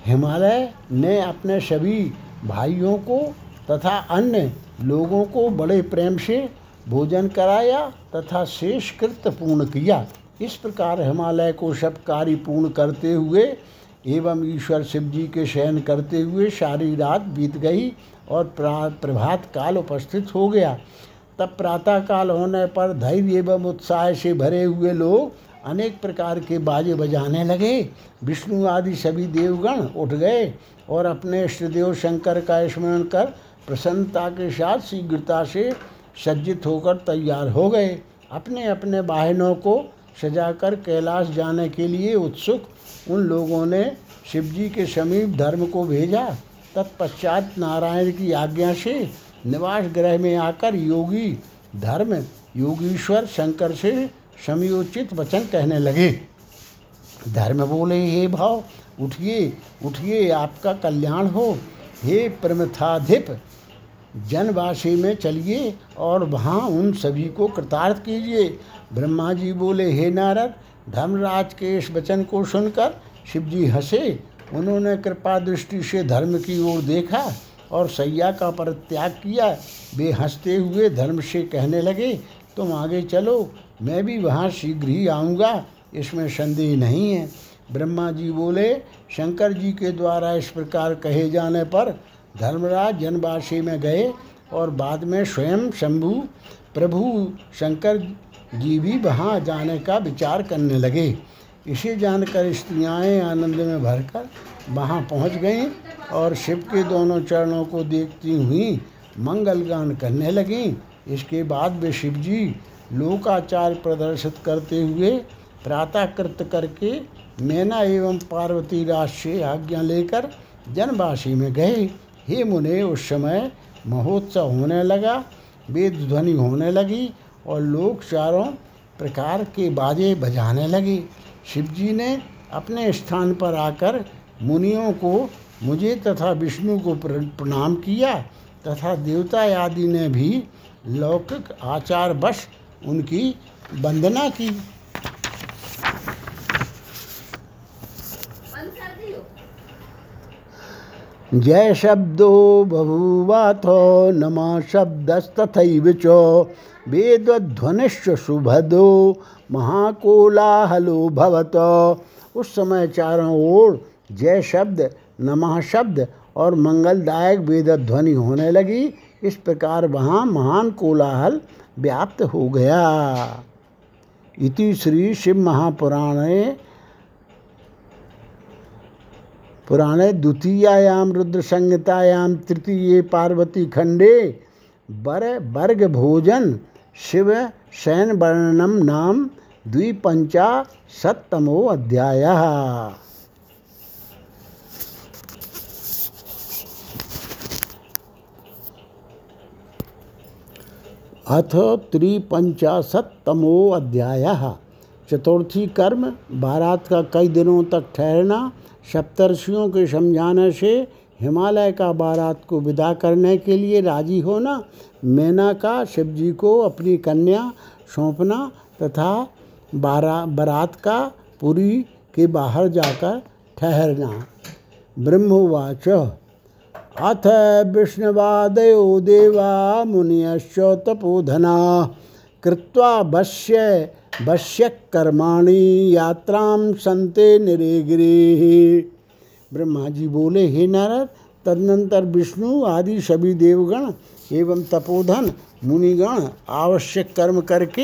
हिमालय ने अपने सभी भाइयों को तथा अन्य लोगों को बड़े प्रेम से भोजन कराया तथा शेष कृत्य पूर्ण किया। इस प्रकार हिमालय को सब कार्य पूर्ण करते हुए एवं ईश्वर शिव जी के शयन करते हुए सारी रात बीत गई और प्रभात काल उपस्थित हो गया। तब प्रातः काल होने पर धैर्य एवं उत्साह से भरे हुए लोग अनेक प्रकार के बाजे बजाने लगे। विष्णु आदि सभी देवगण उठ गए और अपने इष्टदेव शंकर का स्मरण कर प्रसन्नता के साथ शीघ्रता से सज्जित होकर तैयार हो गए। अपने अपने वाहनों को सजाकर कैलाश जाने के लिए उत्सुक उन लोगों ने शिवजी के समीप धर्म को भेजा। तत्पश्चात नारायण की आज्ञा से निवास ग्रह में आकर योगी धर्म, योगीश्वर, शंकर से समयोचित वचन कहने लगे। धर्म बोले, हे भाव, उठिए उठिए, आपका कल्याण हो। हे प्रमथाधिप, जनवासी में चलिए और वहाँ उन सभी को कृतार्थ कीजिए। ब्रह्मा जी बोले, हे नारद, धर्मराज के इस वचन को सुनकर शिवजी हंसे उन्होंने कृपा दृष्टि से धर्म की ओर देखा और सैया का परित्याग किया। वे हँसते हुए धर्म से कहने लगे, तुम आगे चलो, मैं भी वहाँ शीघ्र ही आऊँगा, इसमें संदेह नहीं है। ब्रह्मा जी बोले, शंकर जी के द्वारा इस प्रकार कहे जाने पर धर्मराज जनवासी में गए और बाद में स्वयं शंभु, प्रभु शंकर जी भी वहाँ जाने का विचार करने लगे। इसे जानकर स्त्रियाँ आनंद में भरकर वहाँ पहुँच गईं और शिव के दोनों चरणों को देखती हुई मंगल गान करने लगीं। इसके बाद वे शिव जी लोकाचार प्रदर्शित करते हुए प्रातःकृत करके मैना एवं पार्वती राज से आज्ञा लेकर जनवासी में गए। हे मुने, उस समय महोत्सव होने लगा वेद ध्वनि होने लगी और लोग चारों प्रकार के बाजे बजाने लगे। शिवजी ने अपने स्थान पर आकर मुनियों को, मुझे तथा विष्णु को प्रणाम किया तथा देवता आदि ने भी लौकिक आचार वश उनकी वंदना की। जय शब्दो बभूवाथो नमा शब्दस्तथैव च वेदध्वनिश्च सुभदो महाकोलाहलो भवत। उस समय चारों ओर जय शब्द, नमः शब्द और मंगलदायक वेद ध्वनि होने लगी। इस प्रकार वहाँ महान कोलाहल व्याप्त हो गया। इति श्री शिव महापुराणे, पुराणे द्वितीयायाम रुद्र संहितायाम तृतीय पार्वती खंडे, बर, वर्ग भोजन, शिव शयन वर्णनम नाम द्विपंचाशतमो अध्याय। अथ त्रिपंचाशतमो अध्याय। चतुर्थी कर्म, बारात का कई दिनों तक ठहरना, सप्तर्षियों के समझाने से हिमालय का बारात को विदा करने के लिए राज़ी होना मैना का शिव जी को अपनी कन्या सौंपना तथा बारा, बारात का, पुरी के बाहर जाकर ठहरना। ब्रह्मवाच। अथ विष्णुवादयो देवा मुनियश्च तपोधना। कृत्वा वश्य वश्य कर्माणि यात्रां संते निरेगिरी। ब्रह्मा जी बोले, हे नारद, तदनंतर विष्णु, आदि सभी देवगण एवं तपोधन मुनिगण आवश्यक कर्म करके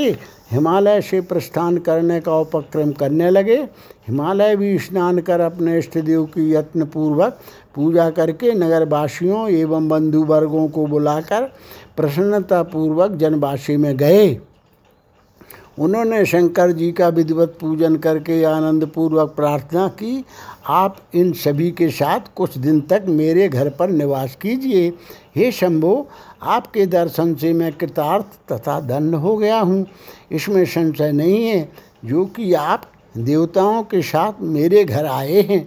हिमालय से प्रस्थान करने का उपक्रम करने लगे। हिमालय भी स्नान कर अपने इष्ट देव की यत्नपूर्वक पूजा करके नगरवासियों एवं बंधु वर्गों को बुलाकर प्रसन्नतापूर्वक जनवासी में गए। उन्होंने शंकर जी का विधिवत पूजन करके आनंद पूर्वक प्रार्थना की, आप इन सभी के साथ कुछ दिन तक मेरे घर पर निवास कीजिए। हे शंभो, आपके दर्शन से मैं कृतार्थ तथा धन्य हो गया हूँ। इसमें संशय नहीं है, जो कि आप देवताओं के साथ मेरे घर आए हैं।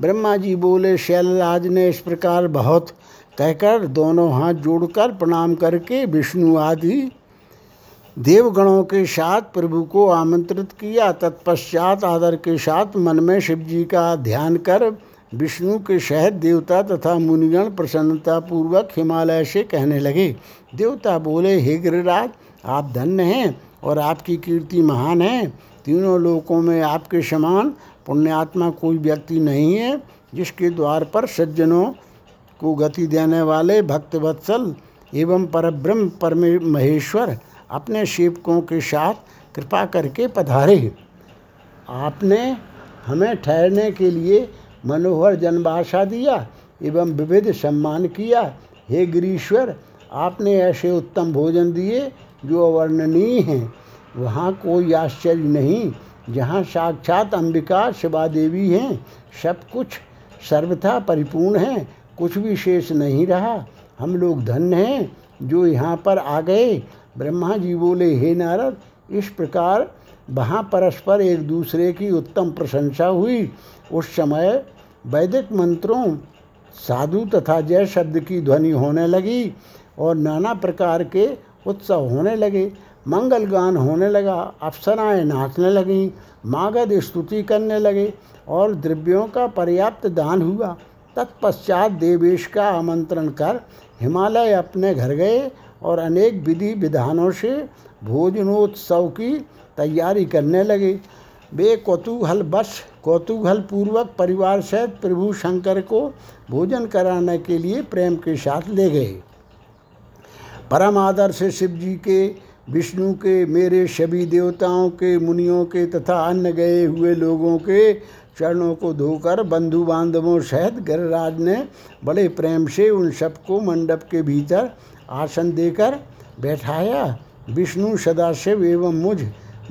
ब्रह्मा जी बोले, शैलराज ने इस प्रकार बहुत कहकर दोनों हाथ जोड़कर प्रणाम करके विष्णु आदि देवगणों के साथ प्रभु को आमंत्रित किया, तत्पश्चात आदर के साथ मन में शिव जी का ध्यान कर, विष्णु के शहद देवता तथा मुनिगण प्रसन्नता पूर्वक हिमालय से कहने लगे, देवता बोले, हे गिरिराज, आप धन्य हैं और आपकी कीर्ति महान है। तीनों लोकों में आपके समान पुण्यात्मा कोई व्यक्ति नहीं है, जिसके द्वार पर सज्जनों को गति देने वाले भक्तवत्सल एवं परब्रह्म परमे महेश्वर अपने सेवकों के साथ कृपा करके पधारे। आपने हमें ठहरने के लिए मनोहर जनभाषा दिया एवं विविध सम्मान किया। हे गिरीश्वर, आपने ऐसे उत्तम भोजन दिए जो अवर्णनीय हैं। वहाँ कोई आश्चर्य नहीं, जहाँ साक्षात अंबिका शिवा देवी हैं, सब कुछ सर्वथा परिपूर्ण है, कुछ भी शेष नहीं रहा। हम लोग धन्य हैं जो यहाँ पर आ गए। ब्रह्मा जी बोले हे नारद, इस प्रकार वहाँ परस्पर एक दूसरे की उत्तम प्रशंसा हुई। उस समय वैदिक मंत्रों, साधु तथा जय शब्द की ध्वनि होने लगी और नाना प्रकार के उत्सव होने लगे। मंगल गान होने लगा, अप्सराएँ नाचने लगीं, मागध स्तुति करने लगे और द्रव्यों का पर्याप्त दान हुआ। तत्पश्चात देवेश का आमंत्रण कर हिमालय अपने घर गए और अनेक विधि विधानों से भोजनोत्सव की तैयारी करने लगे। वे कौतूहल बस कौतूहल पूर्वक परिवार सहित प्रभु शंकर को भोजन कराने के लिए प्रेम के साथ ले गए। परम आदर से शिव जी के, विष्णु के, मेरे सभी देवताओं के, मुनियों के तथा अन्य गए हुए लोगों के चरणों को धोकर बंधु बांधवों सहित गिरिराज ने बड़े प्रेम से उन सबको मंडप के भीतर आसन देकर बैठाया। विष्णु सदाशिव एवं मुझ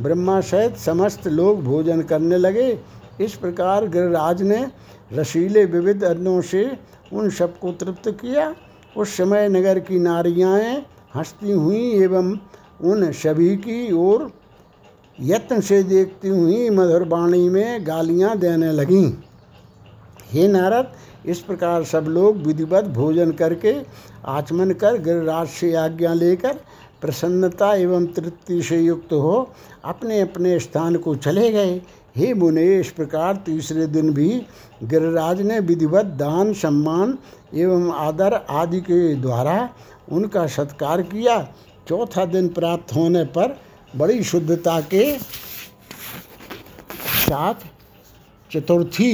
ब्रह्मा सहित समस्त लोग भोजन करने लगे। इस प्रकार गिरिराज ने रसीले विविध अन्नों से उन सबको तृप्त किया। उस समय नगर की नारियाँ हंसती हुई एवं उन सभी की ओर यत्न से देखती हुई मधुर वाणी में गालियाँ देने लगीं। हे नारद इस प्रकार सब लोग विधिवत भोजन करके आचमन कर गिरिराज से आज्ञा लेकर प्रसन्नता एवं तृप्ति से युक्त हो अपने अपने स्थान को चले गए। हे मुने, इस प्रकार तीसरे दिन भी गिरिराज ने विधिवत दान, सम्मान एवं आदर आदि के द्वारा उनका सत्कार किया। चौथा दिन प्राप्त होने पर बड़ी शुद्धता के साथ चतुर्थी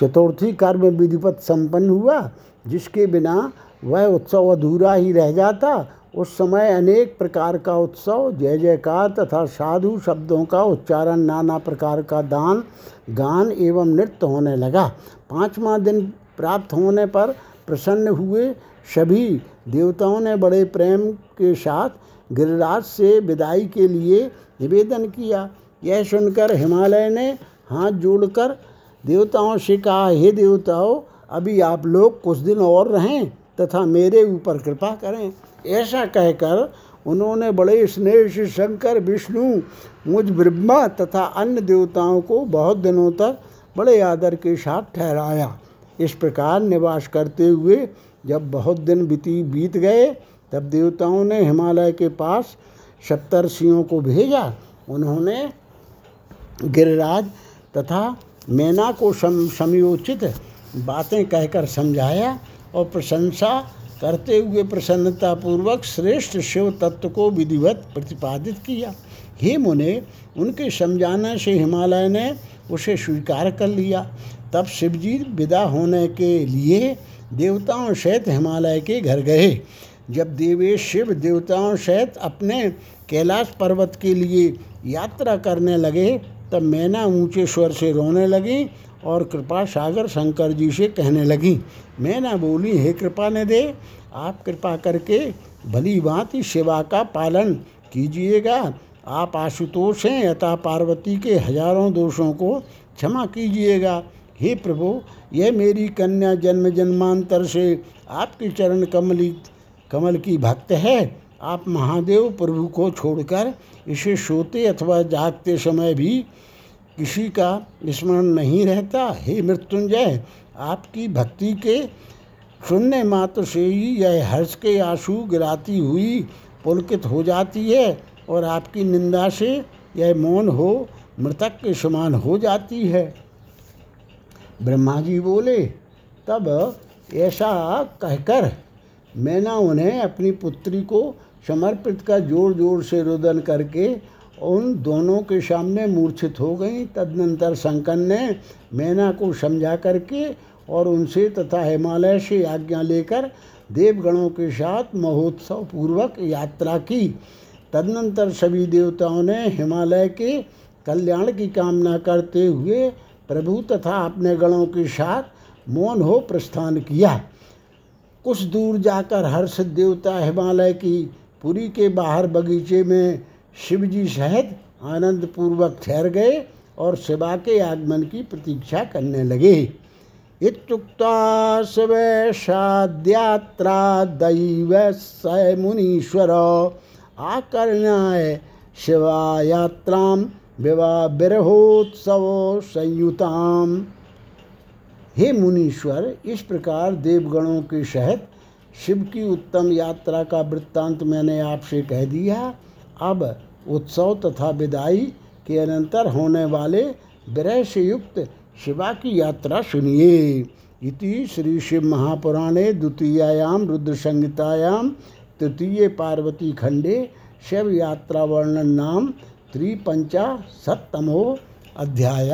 चतुर्थी कर्म विधिवत संपन्न हुआ, जिसके बिना वह उत्सव अधूरा ही रह जाता। उस समय अनेक प्रकार का उत्सव, जय जयकार तथा साधु शब्दों का उच्चारण, नाना प्रकार का दान, गान एवं नृत्य होने लगा। पाँचवा दिन प्राप्त होने पर प्रसन्न हुए सभी देवताओं ने बड़े प्रेम के साथ गिरिराज से विदाई के लिए निवेदन किया। यह सुनकर हिमालय ने हाथ जोड़कर देवताओं से कहा, हे देवताओं, अभी आप लोग कुछ दिन और रहें तथा मेरे ऊपर कृपा करें। ऐसा कहकर उन्होंने बड़े स्नेह से शंकर, विष्णु, मुझ, ब्रह्मा तथा अन्य देवताओं को बहुत दिनों तक बड़े आदर के साथ ठहराया। इस प्रकार निवास करते हुए जब बहुत दिन बीती, बीत गए, तब देवताओं ने हिमालय के पास सप्तर्षियों को भेजा। उन्होंने गिरिराज तथा मैना को सम समयोचित बातें कहकर समझाया और प्रशंसा करते हुए प्रसन्नतापूर्वक श्रेष्ठ शिव तत्व को विधिवत प्रतिपादित किया। हे मुने, उनके समझाने से हिमालय ने उसे स्वीकार कर लिया। तब शिवजी विदा होने के लिए देवताओं सहित हिमालय के घर गए। जब देवेश शिव देवताओं सहित अपने कैलाश पर्वत के लिए यात्रा करने लगे तब मैना ऊँचे स्वर से रोने लगी और कृपा सागर शंकर जी से कहने लगी, मैं ना बोली, हे कृपा ने दे, आप कृपा करके भली भांति सेवा का पालन कीजिएगा। आप आशुतोष हैं यथा पार्वती के हज़ारों दोषों को क्षमा कीजिएगा। हे प्रभु, यह मेरी कन्या जन्म जन्मांतर से आपके चरण कमली, कमल की भक्त है। आप महादेव प्रभु को छोड़कर इसे सोते अथवा जागते समय भी किसी का स्मरण नहीं रहता। हे मृत्युंजय, आपकी भक्ति के सुनने मात्र से ही यह हर्ष के आँसू गिराती हुई पुलकित हो जाती है और आपकी निंदा से यह मौन हो, मृतक के समान हो जाती है। ब्रह्मा जी बोले, तब ऐसा कहकर मैंने उन्हें अपनी पुत्री को समर्पित का ज़ोर ज़ोर से रुदन करके उन दोनों के सामने मूर्छित हो गई। तदनंतर शंकर ने मैना को समझा करके और उनसे तथा हिमालय से आज्ञा लेकर देवगणों के साथ महोत्सव पूर्वक यात्रा की। तदनंतर सभी देवताओं ने हिमालय के कल्याण की कामना करते हुए प्रभु तथा अपने गणों के साथ मौन हो प्रस्थान किया। कुछ दूर जाकर हर्ष देवता हिमालय की पुरी के बाहर बगीचे में शिवजी सहित आनंद पूर्वक ठहर गए और शिवा के आगमन की प्रतीक्षा करने लगे। इतुक्ता शिवैषाद्यात्रा दैव स मुनीश्वर। आकर्ण्याय शिवायात्रां विवाह बिरहोत्सव संयुताम। हे मुनीश्वर, इस प्रकार देवगणों के सहित शिव की उत्तम यात्रा का वृत्तांत मैंने आपसे कह दिया। अब उत्सव तथा विदाई के अनंतर होने वाले विरह से युक्त शिवा की यात्रा सुनिए। इति श्री शिव महापुराणे द्वितीयायाम रुद्र संहितायाम तृतीय पार्वती खंडे शिव यात्रा वर्णन नाम त्रिपंचा सत्तमो अध्याय।